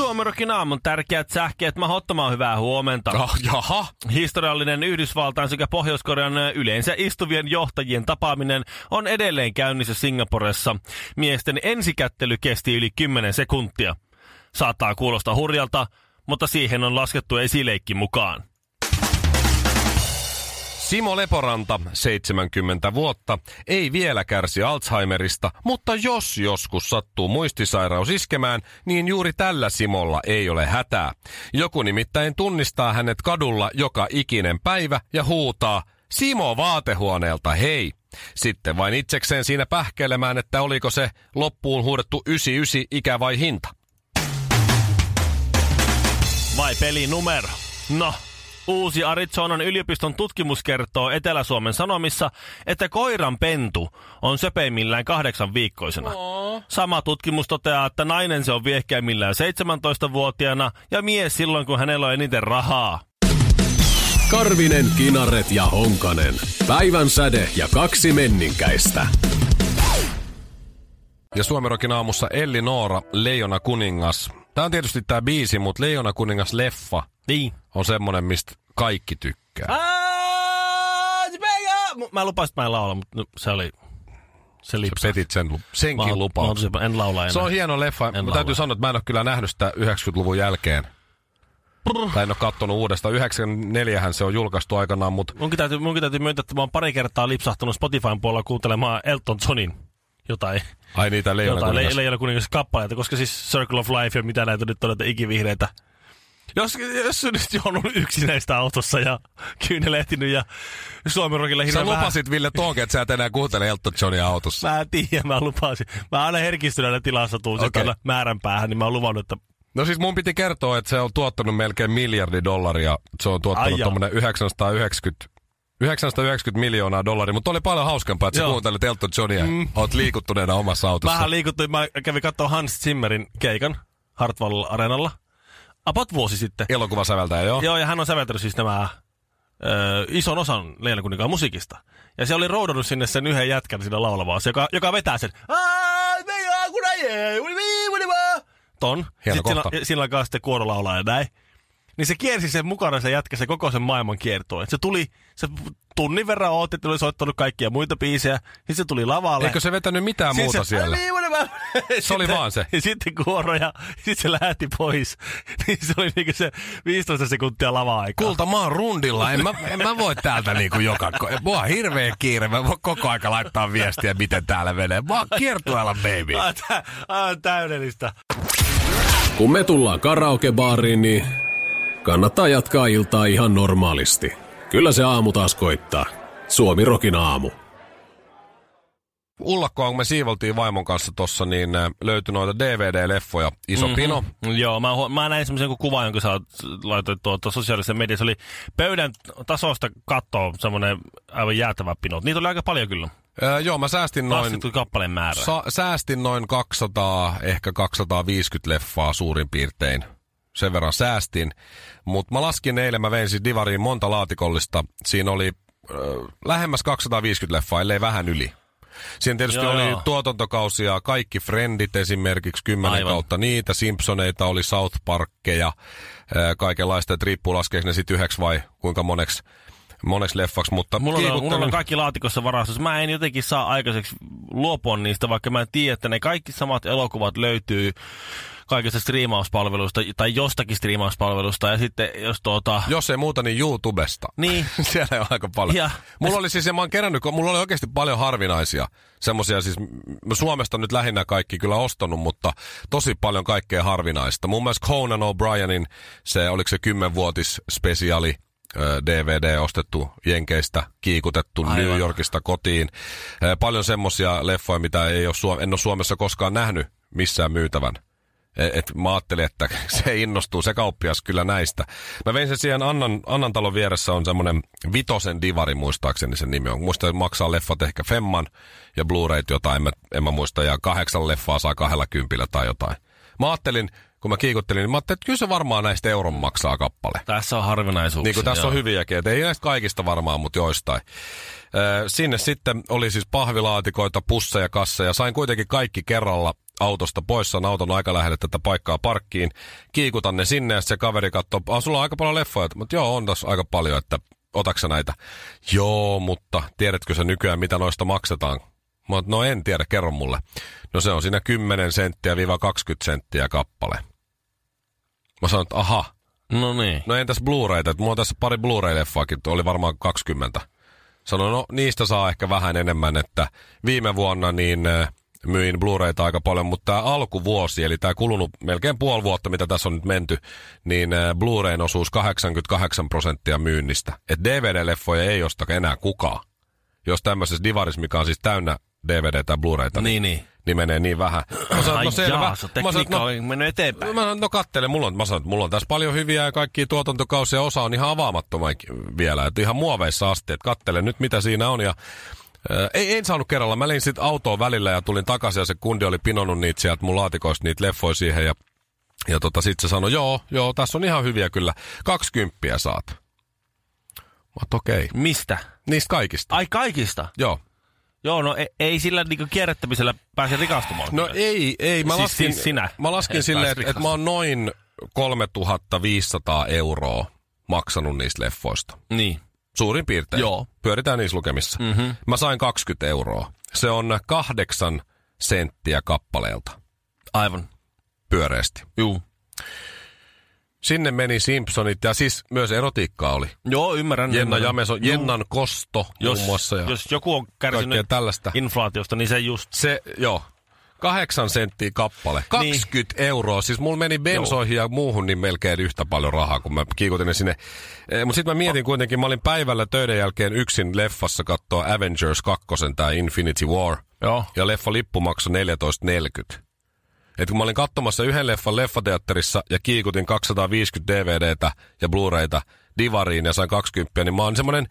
Suomerokin aamun tärkeät sähkeet mahdottoman hyvää huomenta. Oh, jaha. Historiallinen Yhdysvaltain sekä Pohjois-Korean yleensä istuvien johtajien tapaaminen on edelleen käynnissä Singaporessa. Miesten ensikättely kesti yli 10 sekuntia. Saattaa kuulostaa hurjalta, mutta siihen on laskettu esileikki mukaan. Simo Leporanta, 70 vuotta, ei vielä kärsi Alzheimerista, mutta jos joskus sattuu muistisairaus iskemään, niin juuri tällä Simolla ei ole hätää. Joku nimittäin tunnistaa hänet kadulla joka ikinen päivä ja huutaa, Simo vaatehuoneelta, hei! Sitten vain itsekseen siinä pähkeilemään, että oliko se loppuun huudettu 99 ikä vai hinta. Vai pelinumero? No, Uusi Arizonan yliopiston tutkimus kertoo Etelä-Suomen Sanomissa, että koiran pentu on söpeimmillään kahdeksan viikkoisena. Sama tutkimus toteaa, että nainen se on viehkeimmillään 17-vuotiaana ja mies silloin, kun hänellä on eniten rahaa. Karvinen, Kinaret ja Honkanen. Päivän säde ja kaksi menninkäistä. Ja Suomerokin aamussa Elli Noora, Leijona kuningas. Tää on tietysti tää biisi, mutta Leijona kuningas leffa Niin. On semmonen, mistä kaikki tykkää. Mä lupasin, että mä en laula, mutta no, se oli... Se Sä lipsahti. petit sen, senkin Mä- lupauksen. mä- En laula enää. Se on hieno leffa. En Mä laula. täytyy sanoa, että mä en ole kyllä nähnyt sitä 90-luvun jälkeen. Tai en ole kattonut uudestaan. 94hän se on julkaistu aikanaan, mutta Munkin täytyy, munkin täytyy myöntää, että mä oon pari kertaa lipsahtanut Spotifyn puolella kuuntelemaan Elton Johnin jotain, ai niitä leijona jotain kuningas. Le- Leijona kuningas kappaleita, koska siis Circle of Life ja mitä näitä nyt on, näitä ikivihreitä. Jos, jos sä nyt joudut yksinäistä autossa ja kyynelehtinyt ja Suomen Rockilla Sä hirveän vähän- lupasit Ville Tonke, että sä et enää kuuntele Elton Johnia autossa. Mä en tiedä, mä lupasin. Mä aina herkistyneenä tilassa tuun okay. määrän päähän, niin mä oon luvannut, että No siis mun piti kertoa, että se on tuottanut melkein miljardi dollaria. Se on tuottanut tuommoinen 990 990 miljoonaa dollaria, mutta oli paljon hauskempaa, että sä Joo. kuuntelet Elton Johnia. Mm. Oot liikuttuneena omassa autossa. Vähän liikuttuin, mä kävin katsoa Hans Zimmerin keikan Hartwall Arenalla. About vuosi sitten. Elokuvasäveltäjä, joo. Joo, ja hän on säveltänyt siis nämä ö, ison osan Leena kuninkaan musiikista. Ja se oli roudannut sinne sen yhden jätkän sinne laulamaan, se, joka, joka vetää sen. Ton. Hieno Sitten kohta. sillä, sillä alkaa sitten kuoro laulaa ja näin. Niin se kiersi sen mukana se jätkä se koko sen maailman kiertoon. Se tuli, se tunnin verran ootti, että oli soittanut kaikkia muita biisejä. Sitten se tuli lavalle. Eikö se vetänyt mitään Siis muuta se, siellä? Se oli vaan se. Ja sitten kuoro ja sitten se lähti pois. Niin se oli niinku se 15 sekuntia lava-aikaa. Kulta, mä oon rundilla. En mä, en mä voi täältä niinku joka... Mua on hirveä kiire. Mä voin koko aika laittaa viestiä, miten täällä menee. Mä oon kiertueella, baby. Aivan täydellistä. Kun me tullaan karaokebaariin, niin kannattaa jatkaa iltaa ihan normaalisti. Kyllä se aamu taas koittaa. Suomi Rokin aamu. Ullakkoa, kun me siivoltiin vaimon kanssa tossa, niin äh, löytyi noita DVD-leffoja. Iso mm-hmm. pino. Joo, mä, mä näin semmoisen kuvan, jonka sä oot- laitoit tuolta sosiaalisessa mediassa. Se oli pöydän tasosta kattoa semmoinen aivan jäätävä pino. Niitä oli aika paljon kyllä. Äh, joo, mä säästin noin... Kappaleen määrä. Sa- säästin noin 200, ehkä 250 leffaa suurin piirtein. Sen verran säästin. Mutta mä laskin eilen, mä vein siis Divariin monta laatikollista. Siinä oli äh, lähemmäs 250 leffaa, ellei vähän yli. Siinä tietysti Joo, oli joo. tuotantokausia, kaikki Friendit esimerkiksi, kymmenen Aivan. kautta niitä, Simpsoneita oli, South Parkkeja, ää, kaikenlaista, että riippuu laskeeko ne sitten yhdeksi vai kuinka moneksi, moneksi leffaksi, mutta Mulla on, mulla on kaikki laatikossa varastossa. Mä en jotenkin saa aikaiseksi luopua niistä, vaikka mä tiedän, että ne kaikki samat elokuvat löytyy kaikista striimauspalveluista tai jostakin striimauspalvelusta. Ja sitten jos tuota... Jos ei muuta, niin YouTubesta. Niin. Siellä on aika paljon. Ja- mulla oli siis, ja mä oon kerännyt, kun mulla oli oikeasti paljon harvinaisia. Semmosia siis, Suomesta nyt lähinnä kaikki kyllä ostanut, mutta tosi paljon kaikkea harvinaista. Mun mielestä Conan O'Brienin, se oliko se kymmenvuotis spesiaali, DVD ostettu Jenkeistä, kiikutettu Aivan. New Yorkista kotiin. Paljon semmosia leffoja, mitä ei ole, en ole Suomessa koskaan nähnyt missään myytävän. Et, et mä ajattelin, että se innostuu se kauppias kyllä näistä. Mä vein sen siihen Annan, Annan talon vieressä on semmonen Vitosen divari muistaakseni sen nimi on. Muista maksaa leffat ehkä Femman ja Blu-rayt jotain, en mä, en mä muista, ja kahdeksan leffaa saa kahdella kympillä tai jotain. Mä ajattelin, kun mä kiikuttelin, niin mä ajattelin, että kyllä se varmaan näistä euron maksaa kappale. Tässä on harvinaisuuksia. Niin kuin tässä joo. on hyviäkin, että ei näistä kaikista varmaan, mutta joistain. Ö, sinne sitten oli siis pahvilaatikoita, pusseja, kasseja. Sain kuitenkin kaikki kerralla autosta pois. Saan auton aika lähelle tätä paikkaa parkkiin. Kiikutan ne sinne ja se kaveri katsoo, ah, sulla on aika paljon leffoja. Mutta joo, on tässä aika paljon, että otaksa näitä? Joo, mutta tiedätkö sä nykyään, mitä noista maksetaan? Mä no en tiedä, kerro mulle. No se on siinä 10 senttiä viiva 20 senttiä kappale. Mä sanoin, että aha, No niin. No entäs Blu-rayta? Mulla on tässä pari Blu-ray-leffaakin, oli varmaan 20. Sanoin, no niistä saa ehkä vähän enemmän, että viime vuonna niin äh, myin Blu-rayta aika paljon, mutta tämä alkuvuosi, eli tämä kulunut melkein puoli vuotta, mitä tässä on nyt menty, niin äh, Blu-rayn osuus 88 prosenttia myynnistä. Et DVD-leffoja ei osta enää kukaan. Jos tämmöisessä divarissa, mikä on siis täynnä DVD tai Blu-rayta, Niin, niin. niin menee niin vähän. Mä sanoin, Ai no selvä. jaa, se Mä tekniikka no, on mennyt eteenpäin. Mä sanoin, no kattele, mulla on, mä sanoin, että mulla on tässä paljon hyviä ja kaikkia tuotantokausia, osa on ihan avaamattomia vielä, että ihan muoveissa asti, että kattele nyt mitä siinä on ja ei, en saanut kerralla. Mä lein sitten autoon välillä ja tulin takaisin ja se kundi oli pinonut niitä sieltä mun laatikoista niitä leffoja siihen ja, ja tota, sitten se sanoi, joo, joo, tässä on ihan hyviä kyllä. 20 saat. Mä okei. Okay. Mistä? Niistä kaikista. Ai kaikista? Joo. Joo, no ei, ei sillä niinku kierrättämisellä pääse rikastumaan. No ei, ei. Mä Siis- laskin, siis sinä mä laskin et silleen, että, että mä oon noin 3500 euroa maksanut niistä leffoista. Niin. Suurin piirtein. Joo. Pyöritään niissä lukemissa. Mm-hmm. Mä sain 20 euroa. Se on kahdeksan senttiä kappaleelta Aivan. pyöreästi. Juu. Sinne meni Simpsonit ja siis myös erotiikkaa oli. Joo, ymmärrän. Jenna ymmärrän. Jameso, Juu. Jennan kosto jos, muun muassa. Ja jos joku on kärsinyt tällaista. inflaatiosta, niin se just... Se, joo. Kahdeksan senttiä kappale. 20 niin. euroa. Siis mulla meni bensoihin ja muuhun niin melkein yhtä paljon rahaa, kun mä kiikutin ne sinne. Eh, Mutta sitten mä mietin kuitenkin, mä olin päivällä töiden jälkeen yksin leffassa katsoa Avengers 2, tää Infinity War. Joo. Ja leffa lippu maksoi 14,40. Et kun mä olin katsomassa yhden leffan leffateatterissa ja kiikutin 250 DVDtä ja Blu-rayta divariin ja sain 20, niin mä oon semmonen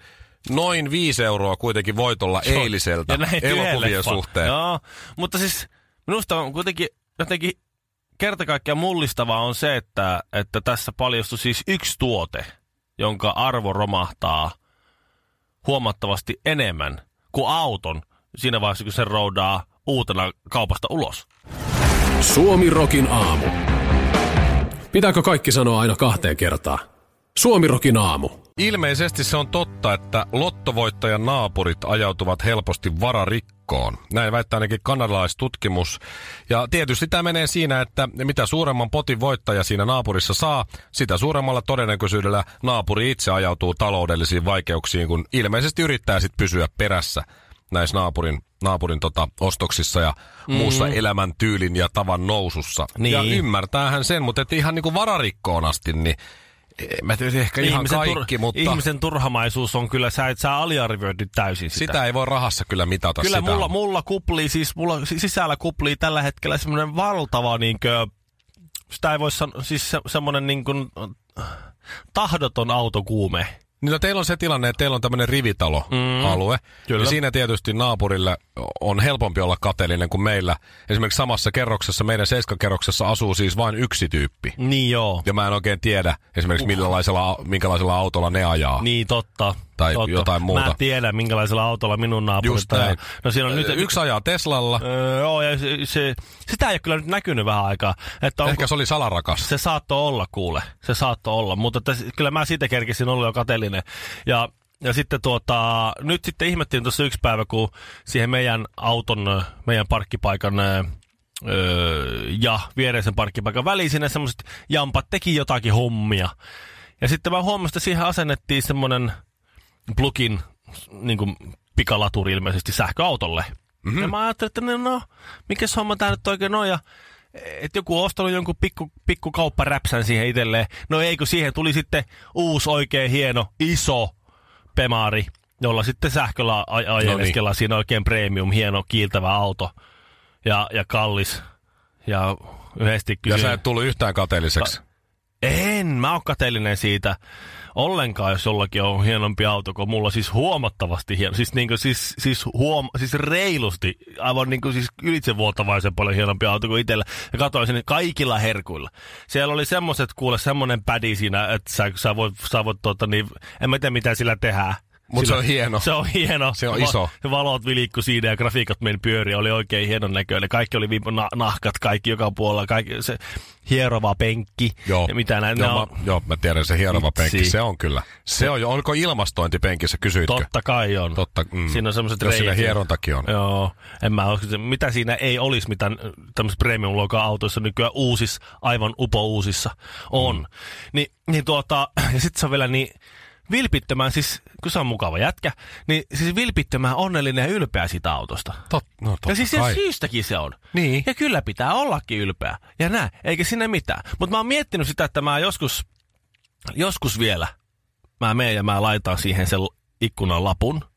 noin 5 euroa kuitenkin voitolla eiliseltä elokuvien leffan. suhteen. Joo, mutta siis minusta on kuitenkin jotenkin kerta kaikkiaan mullistavaa on se, että, että tässä paljastui siis yksi tuote, jonka arvo romahtaa huomattavasti enemmän kuin auton siinä vaiheessa, kun se roudaa uutena kaupasta ulos. Suomi Rokin aamu. Pitääkö kaikki sanoa aina kahteen kertaan? Suomi Rokin aamu. Ilmeisesti se on totta, että lottovoittajan naapurit ajautuvat helposti vararikkoon. Näin väittää ainakin kanadalaistutkimus. Ja tietysti tämä menee siinä, että mitä suuremman potin voittaja siinä naapurissa saa, sitä suuremmalla todennäköisyydellä naapuri itse ajautuu taloudellisiin vaikeuksiin, kun ilmeisesti yrittää sitten pysyä perässä näissä naapurin, naapurin tota, ostoksissa ja mm. muussa elämäntyylin ja tavan nousussa. Niin. Ja ymmärtäähän sen, mutta et ihan niinku vararikkoon asti, niin mä tiedä ehkä ihan kaikki, tur- mutta ihmisen turhamaisuus on kyllä, sä et sä aliarvioit nyt täysin sitä. sitä ei voi rahassa kyllä mitata. Kyllä sitä. mulla, mulla kuplii, siis mulla si- sisällä kuplii tällä hetkellä semmoinen valtava niinkö, sitä ei voi sanoa, siis se, semmoinen niinkö tahdoton autokuume. Niin no teillä on se tilanne, että teillä on tämmöinen rivitalo-alue. Mm, kyllä. Ja siinä tietysti naapurille on helpompi olla kateellinen kuin meillä. Esimerkiksi samassa kerroksessa, meidän seiskakerroksessa asuu siis vain yksi tyyppi. Niin joo. Ja mä en oikein tiedä esimerkiksi minkälaisella, minkälaisella autolla ne ajaa. Niin totta. Tai totta. jotain muuta. Mä tiedän, minkälaisella autolla minun näin. No siinä on nyt... Yksi ajaa Teslalla. Öö, joo, ja se, se, sitä ei ole kyllä nyt näkynyt vähän aikaa. Että onko, Ehkä se oli salarakas. Se saattoi olla, kuule. Se saattoi olla, mutta että, kyllä mä siitä kerkisin olla jo kateellinen. Ja, ja sitten tuota, nyt sitten ihmettiin tuossa yksi päivä, kun siihen meidän auton, meidän parkkipaikan öö, ja viereisen parkkipaikan väliin sinne semmoiset jampat teki jotakin hommia. Ja sitten mä huomasin, että siihen asennettiin semmoinen plugin niin kuin pikalaturi ilmeisesti sähköautolle. Mm-hmm. Ja mä ajattelin, että no, no mikä homma tää nyt oikein on, ja että joku on ostanut jonkun pikku, pikku kaupparäpsän siihen itselleen. No ei, kun siihen tuli sitten uusi oikein hieno, iso pemari, jolla sitten sähköllä aj- ajeleskellaan. No niin. Siinä oikein premium, hieno, kiiltävä auto ja, ja kallis. Ja yhdesti Ja kysyin. sä et tullut yhtään kateelliseksi. En, mä oon kateellinen siitä ollenkaan, jos jollakin on hienompi auto kuin mulla, siis huomattavasti hieno. Siis, niinku, siis, siis, huom, siis reilusti, aivan niinku, siis ylitsevuotavaisen paljon hienompi auto kuin itsellä. Ja katsoin sen kaikilla herkuilla. Siellä oli semmoset, kuule, semmonen pädi siinä, että sä, sä voit, sä voit tota, niin, en mä tiedä mitä sillä tehdään. Mut se on hieno. Se on hieno. Se on iso. Va- valot vilikku siinä ja grafiikat meni pyöri, oli oikein hienon näköinen. Kaikki oli viipo na- nahkat, kaikki joka puolella, kaikki se hierova penkki. Joo. Ja mitä näin, joo, mä, joo, mä tiedän se hierova penkki. Vitsi. Se on kyllä. Se on jo, onko ilmastointipenkissä, kysyitkö? Totta kai on. Totta, mm. Siinä on semmoiset Jos siinä hierontakin on. Joo. En mä usko, mitä siinä ei olisi, mitä tämmöisissä premium luokan autoissa nykyään uusis, aivan upo uusissa on. Mm. Ni, niin tuota, ja sitten se on vielä niin vilpittömän, siis kun se on mukava jätkä, niin siis vilpittömän onnellinen ja ylpeä siitä autosta. Tot, no, totta ja siis kai. syystäkin se on. Niin. Ja kyllä pitää ollakin ylpeä. Ja näin, eikä sinne mitään. Mutta mä oon miettinyt sitä, että mä joskus, joskus vielä, mä menen ja mä laitan siihen sen ikkunan lapun,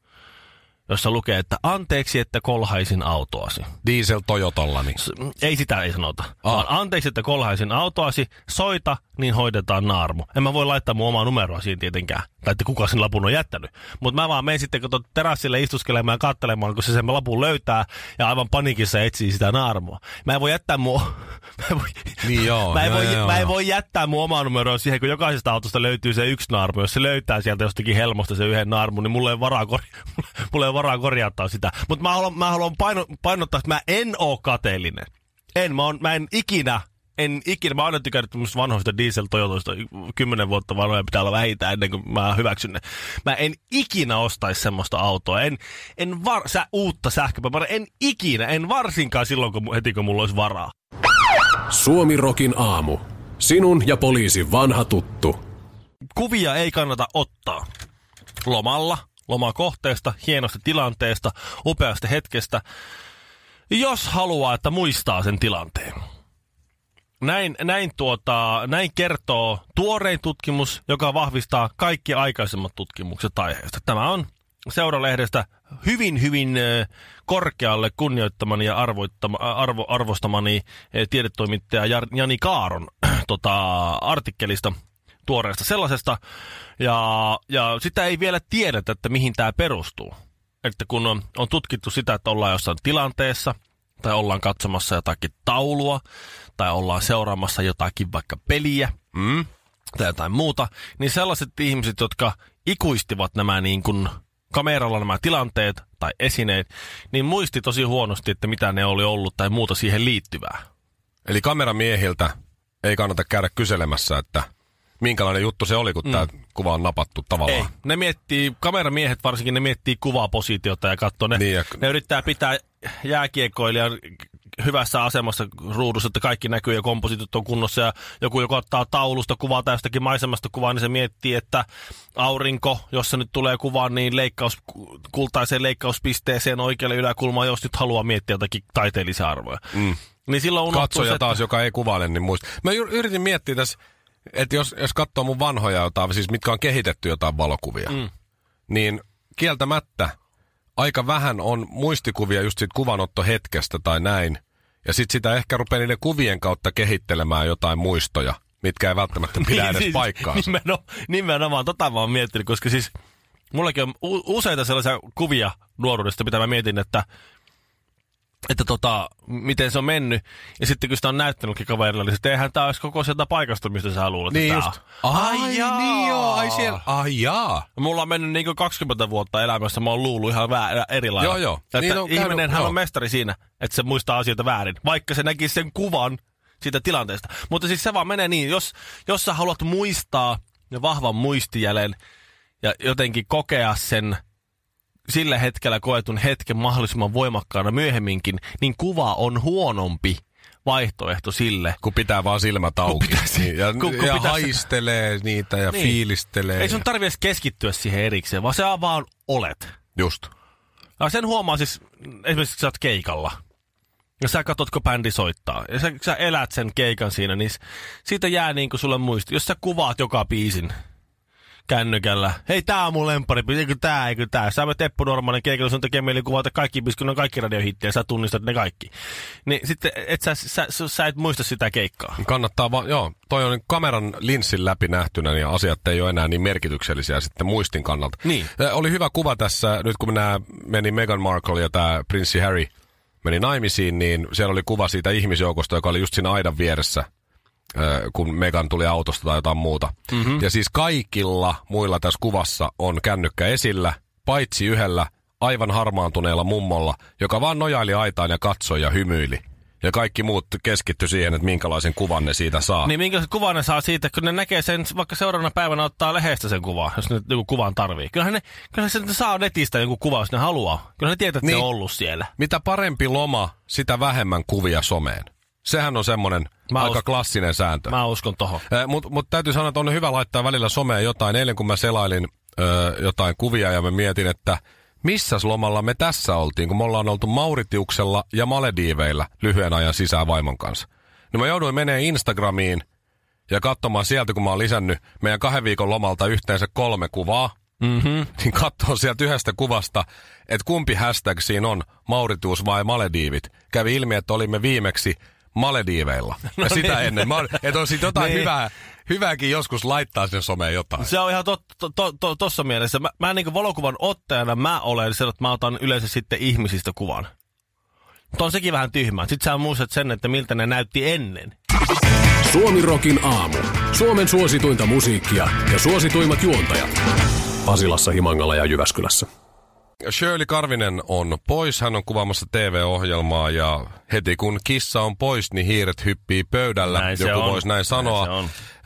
jossa lukee, että anteeksi, että kolhaisin autoasi. Diesel Toyotalla, niin. S- Ei sitä ei sanota. Ah. Vaan anteeksi, että kolhaisin autoasi, soita, niin hoidetaan naarmu. En mä voi laittaa mun omaa numeroa siihen tietenkään. Tai että kuka sen lapun on jättänyt. Mutta mä vaan menen sitten kato terassille istuskelemaan ja katselemaan, kun se sen lapun löytää ja aivan panikissa etsii sitä naarmua. Mä en voi jättää mun... mä en voi, Niin joo, mä, en joo, voi, joo, mä en voi jättää mun omaa numeroa siihen, kun jokaisesta autosta löytyy se yksi naarmu. Jos se löytää sieltä jostakin helmosta se yhden naarmun, niin mulla ei varaa, kor- mulla ei ole varaa korjata sitä. Mutta mä haluan, mä haluan paino, painottaa, että mä en oo kateellinen. En, mä, on, mä en ikinä, en ikinä, mä oon aina tykännyt vanhoista diesel Toyotoista, kymmenen vuotta vanhoja pitää olla vähintään ennen kuin mä hyväksyn ne. Mä en ikinä ostaisi semmoista autoa, en, en var, sä, uutta sähköpyörää, en ikinä, en varsinkaan silloin, kun, heti kun mulla olisi varaa. Suomi Rokin aamu. Sinun ja poliisin vanha tuttu. kuvia ei kannata ottaa. Lomalla, lomakohteesta, hienosta tilanteesta, upeasta hetkestä, jos haluaa, että muistaa sen tilanteen. Näin, näin, tuota, näin kertoo tuorein tutkimus, joka vahvistaa kaikki aikaisemmat tutkimukset aiheesta. Tämä on Seuralehdestä hyvin, hyvin korkealle kunnioittamani ja arvo, arvostamani tiedetoimittaja Jani Kaaron tota, artikkelista tuoreesta sellaisesta. Ja, ja sitä ei vielä tiedetä, että mihin tämä perustuu. Että kun on, on tutkittu sitä, että ollaan jossain tilanteessa, tai ollaan katsomassa jotakin taulua, tai ollaan seuraamassa jotakin vaikka peliä, Mm? tai jotain muuta, niin sellaiset ihmiset, jotka ikuistivat nämä niin kuin kameralla nämä tilanteet tai esineet, niin muisti tosi huonosti, että mitä ne oli ollut tai muuta siihen liittyvää. Eli kameramiehiltä ei kannata käydä kyselemässä, että minkälainen juttu se oli, kun mm. tämä kuva on napattu tavallaan. Ei. Ne miettii, kameramiehet varsinkin, ne miettii kuvapositiota ja katsoo, ne, Niin, ja- ne yrittää pitää jääkiekoilijan hyvässä asemassa ruudussa, että kaikki näkyy ja kompositot on kunnossa ja joku, joka ottaa taulusta kuvaa tai jostakin maisemasta kuvaa, niin se miettii, että aurinko, jos se nyt tulee kuvaan, niin leikkaus, kultaiseen leikkauspisteeseen oikealle yläkulmaan, jos nyt haluaa miettiä jotakin taiteellisia arvoja. Mm. Niin silloin Katsoja se, että- taas, joka ei kuvaile, niin muista. Mä yr- yritin miettiä tässä, että jos, jos katsoo mun vanhoja jotain, siis mitkä on kehitetty jotain valokuvia, mm. niin kieltämättä aika vähän on muistikuvia just siitä kuvanottohetkestä tai näin. Ja sitten sitä ehkä rupeaa niiden kuvien kautta kehittelemään jotain muistoja, mitkä ei välttämättä pidä edes siis paikkaansa. Nimenomaan, nimenomaan, tota mä oon miettinyt, koska siis mullakin on u- useita sellaisia kuvia nuoruudesta, mitä mä mietin, että että tota, miten se on mennyt. Ja sitten kun sitä on näyttänytkin kaverilla, niin sitten eihän tää olisi koko sieltä paikasta, mistä sä luulet, Niin että just. on. Ai, niin joo, ai siellä. Ai jaa. Mulla on mennyt niin 20 vuotta elämässä, mä oon luullut ihan väär, eri lailla. Joo, joo. Että Niin on käynyt, ihminen hän joo. on mestari siinä, että se muistaa asioita väärin, vaikka se näkisi sen kuvan siitä tilanteesta. Mutta siis se vaan menee niin, jos, jos sä haluat muistaa ja vahvan muistijäljen ja jotenkin kokea sen sillä hetkellä koetun hetken mahdollisimman voimakkaana myöhemminkin, niin kuva on huonompi vaihtoehto sille. Kun pitää vaan silmät auki. pitäisi- niin, ja, kun- kun ja haistelee niitä ja Niin. fiilistelee. Ei sun tarvi edes keskittyä siihen erikseen, vaan sä vaan olet. Just. Ja sen huomaa siis, esimerkiksi kun sä oot keikalla. Ja sä katsot, kun bändi soittaa. Ja sä, sä elät sen keikan siinä, niin siitä jää niin kuin sulle muisti. Jos sä kuvaat joka biisin. Kännykällä. Hei, tää on mun lempari, eikö tää, eikö tää. Sä me Teppo Normanen keikalla, sun tekee mieli kuvata kaikki, kun on kaikki radiohittejä, sä tunnistat ne kaikki. Niin sitten et sä, sä, sä, sä et muista sitä keikkaa. Kannattaa vaan, joo, toi on kameran linssin läpi nähtynä, niin asiat ei ole enää niin merkityksellisiä sitten muistin kannalta. Niin. Äh, Oli hyvä kuva tässä, nyt kun nämä meni Meghan Markle ja tämä prinssi Harry meni naimisiin, niin siellä oli kuva siitä ihmisjoukosta, joka oli just siinä aidan vieressä, kun Megan tuli autosta tai jotain muuta. Mm-hmm. Ja siis kaikilla muilla tässä kuvassa on kännykkä esillä, paitsi yhdellä aivan harmaantuneella mummolla, joka vaan nojaili aitaan ja katsoi ja hymyili. Ja kaikki muut keskitty siihen, että minkälaisen kuvan ne siitä saa. Niin minkä kuvan ne saa siitä, kun ne näkee sen, vaikka seuraavana päivänä ottaa lehdestä sen kuvan, jos ne joku kuvan tarvii. Kyllähän ne, kyllähän se saa netistä joku kuva, jos ne haluaa. Kyllähän ne tietää, että niin. Se on ollut siellä. Mitä parempi loma, sitä vähemmän kuvia someen. Sehän on semmoinen Mä aika uskon- klassinen sääntö. Mä uskon tohon. Mutta mut täytyy sanoa, että on hyvä laittaa välillä someen jotain. Eilen kun mä selailin ö, jotain kuvia ja mä mietin, että missäs lomalla me tässä oltiin, kun me ollaan oltu Mauritiuksella ja Malediiveillä lyhyen ajan sisään vaimon kanssa. Niin mä jouduin menee Instagramiin ja katsomaan sieltä, kun mä oon lisännyt meidän kahden viikon lomalta yhteensä kolme kuvaa. Mm-hmm. Niin katsoo sieltä yhdestä kuvasta, että kumpi hashtag siinä on, Mauritius vai Malediivit. Kävi ilmi, että olimme viimeksi Malediiveilla. Ja sitä ennen. Mä, että on siitä jotain Niin. hyvää, hyvääkin joskus laittaa sinne someen jotain. Se on ihan to, to, to, to, tossa mielessä. Mä, mä niin valokuvan ottajana mä olen se, että mä otan yleensä sitten ihmisistä kuvan. Mutta on sekin vähän tyhmää. Sitten sä muistat sen, että miltä ne näytti ennen. Suomi Rokin aamu. Suomen suosituinta musiikkia ja suosituimmat juontajat. Pasilassa, Himangalla ja Jyväskylässä. Shirley Karvinen on pois. Hän on kuvaamassa TV-ohjelmaa ja heti kun kissa on pois, niin hiiret hyppii pöydällä. Näin Joku on. voisi näin sanoa.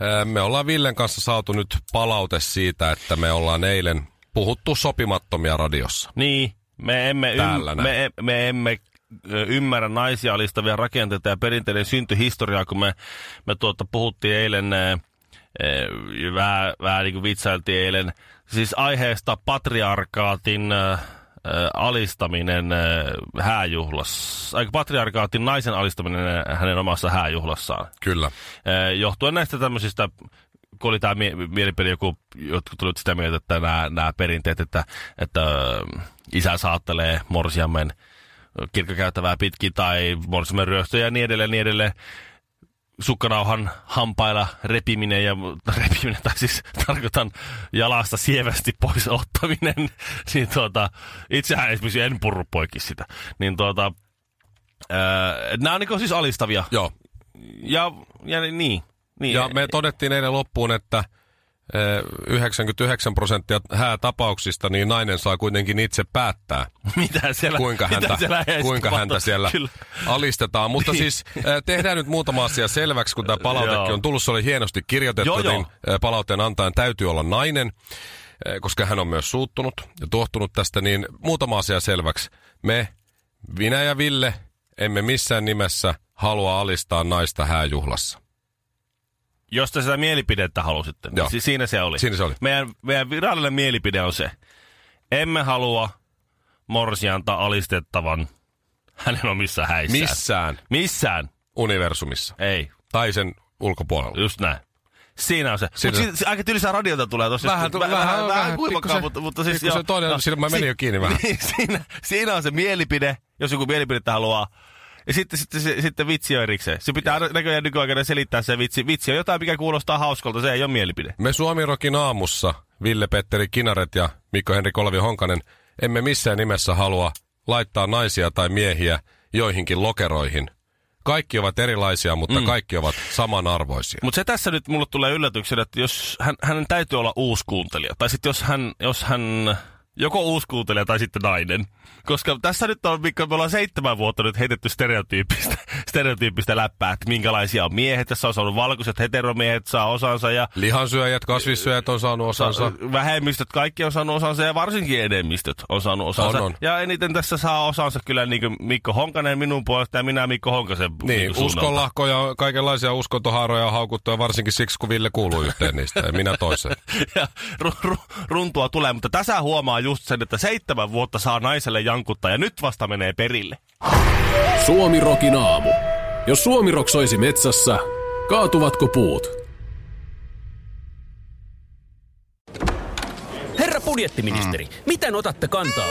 Näin Me ollaan Villen kanssa saatu nyt palaute siitä, että me ollaan eilen puhuttu sopimattomia radiossa. Niin, me emme, Täällä ym, näin. me, me emme ymmärrä naisia alistavia rakenteita ja perinteinen syntyhistoriaa, kun me, me tuota, puhuttiin eilen, ä, vähän, vähän niin kuin vitsailtiin eilen, siis aiheesta patriarkaatin ä, ä, alistaminen ä, hääjuhlassa, aika patriarkaatin naisen alistaminen hänen omassa hääjuhlassaan. Kyllä. Eh, johtuen näistä tämmöisistä, kun oli tämä mie- mielipide, joku, jotkut tulivat sitä mieltä, että nämä, nämä perinteet, että, että isä saattelee morsiamen kirkkokäyttävää pitkin tai morsiamen ryöstöjä ja niin edelleen, niin edelleen sukkanauhan hampailla repiminen ja repiminen, tai siis tarkoitan jalasta sievästi pois ottaminen, niin tuota, itsehän esimerkiksi en purru poikki sitä, niin tuota, ää, nämä on niin siis alistavia Joo. ja, ja niin. niin. Ja me todettiin eilen loppuun, että 99 prosenttia häätapauksista, niin nainen saa kuitenkin itse päättää, mitä siellä, kuinka mitä häntä, siellä kuinka häntä siellä Kyllä. alistetaan. Mutta Niin. siis eh, tehdään nyt muutama asia selväksi, kun tämä palautekin on tullut. Se oli hienosti kirjoitettu, Joo, niin palautteen antajan täytyy olla nainen, koska hän on myös suuttunut ja tuohtunut tästä. Niin muutama asia selväksi. Me, Vinä ja Ville, emme missään nimessä halua alistaa naista hääjuhlassa. Jos te sitä mielipidettä halusitte, niin Joo. si- siinä se oli. Siinä se oli. Meidän, meidän virallinen mielipide on se. Emme halua morsianta alistettavan hänen omissa häissään. Missään Missään. universumissa. Ei. Tai sen ulkopuolella. Just näin. Siinä on se. Siinä Mutta se- si- aika tylsää radiota tulee tossa. Vähän tu- vähän- vähän, vähän pikkusen- mutta, mutta siis... pikkusen toinen- siinä mä menin jo kiinni vähän. Niin, siinä, siinä on se mielipide, jos joku mielipidettä haluaa. Ja sitten, sitten, sitten, sitten vitsi on erikseen. Se pitää näköjään nykyaikana selittää se vitsi. Vitsi on jotain, mikä kuulostaa hauskalta, se ei ole mielipide. Me Suomirokin aamussa, Ville-Petteri Kinaret ja Mikko-Henri Kolvi Honkanen, emme missään nimessä halua laittaa naisia tai miehiä joihinkin lokeroihin. Kaikki ovat erilaisia, mutta mm. kaikki ovat samanarvoisia. Mutta se tässä nyt mulle tulee yllätyksenä, että jos hän, hänen täytyy olla uusi kuuntelija. Tai sitten jos hän, jos hän joko uusi kuuntelija tai sitten nainen. Koska tässä nyt on, Mikko, me ollaan seitsemän vuotta nyt heitetty stereotyyppistä, stereotyyppistä läppää, että minkälaisia on miehet. Tässä on saanut valkoiset heteromiehet saa osansa ja Lihansyöjät, kasvissyöjät on saanut osansa. vähemmistöt, kaikki on saanut osansa ja varsinkin enemmistöt on saanut osansa. On, on. Ja eniten tässä saa osansa kyllä niin kuin Mikko Honkanen minun puolesta ja minä Mikko Honkasen Niin, suunnalta. uskonlahkoja, kaikenlaisia uskontohaaroja on haukuttu ja varsinkin siksi, kun Ville kuuluu yhteen niistä ja minä toiseen. ja ru, ru, runtua tulee, mutta tässä huomaa just sen, että seitsemän vuotta saa naiselle jankuttaa ja nyt vasta menee perille. Suomi Rokin aamu. Jos Suomi Rock soisi metsässä, kaatuvatko puut? Herra budjettiministeri, mm. miten otatte kantaa?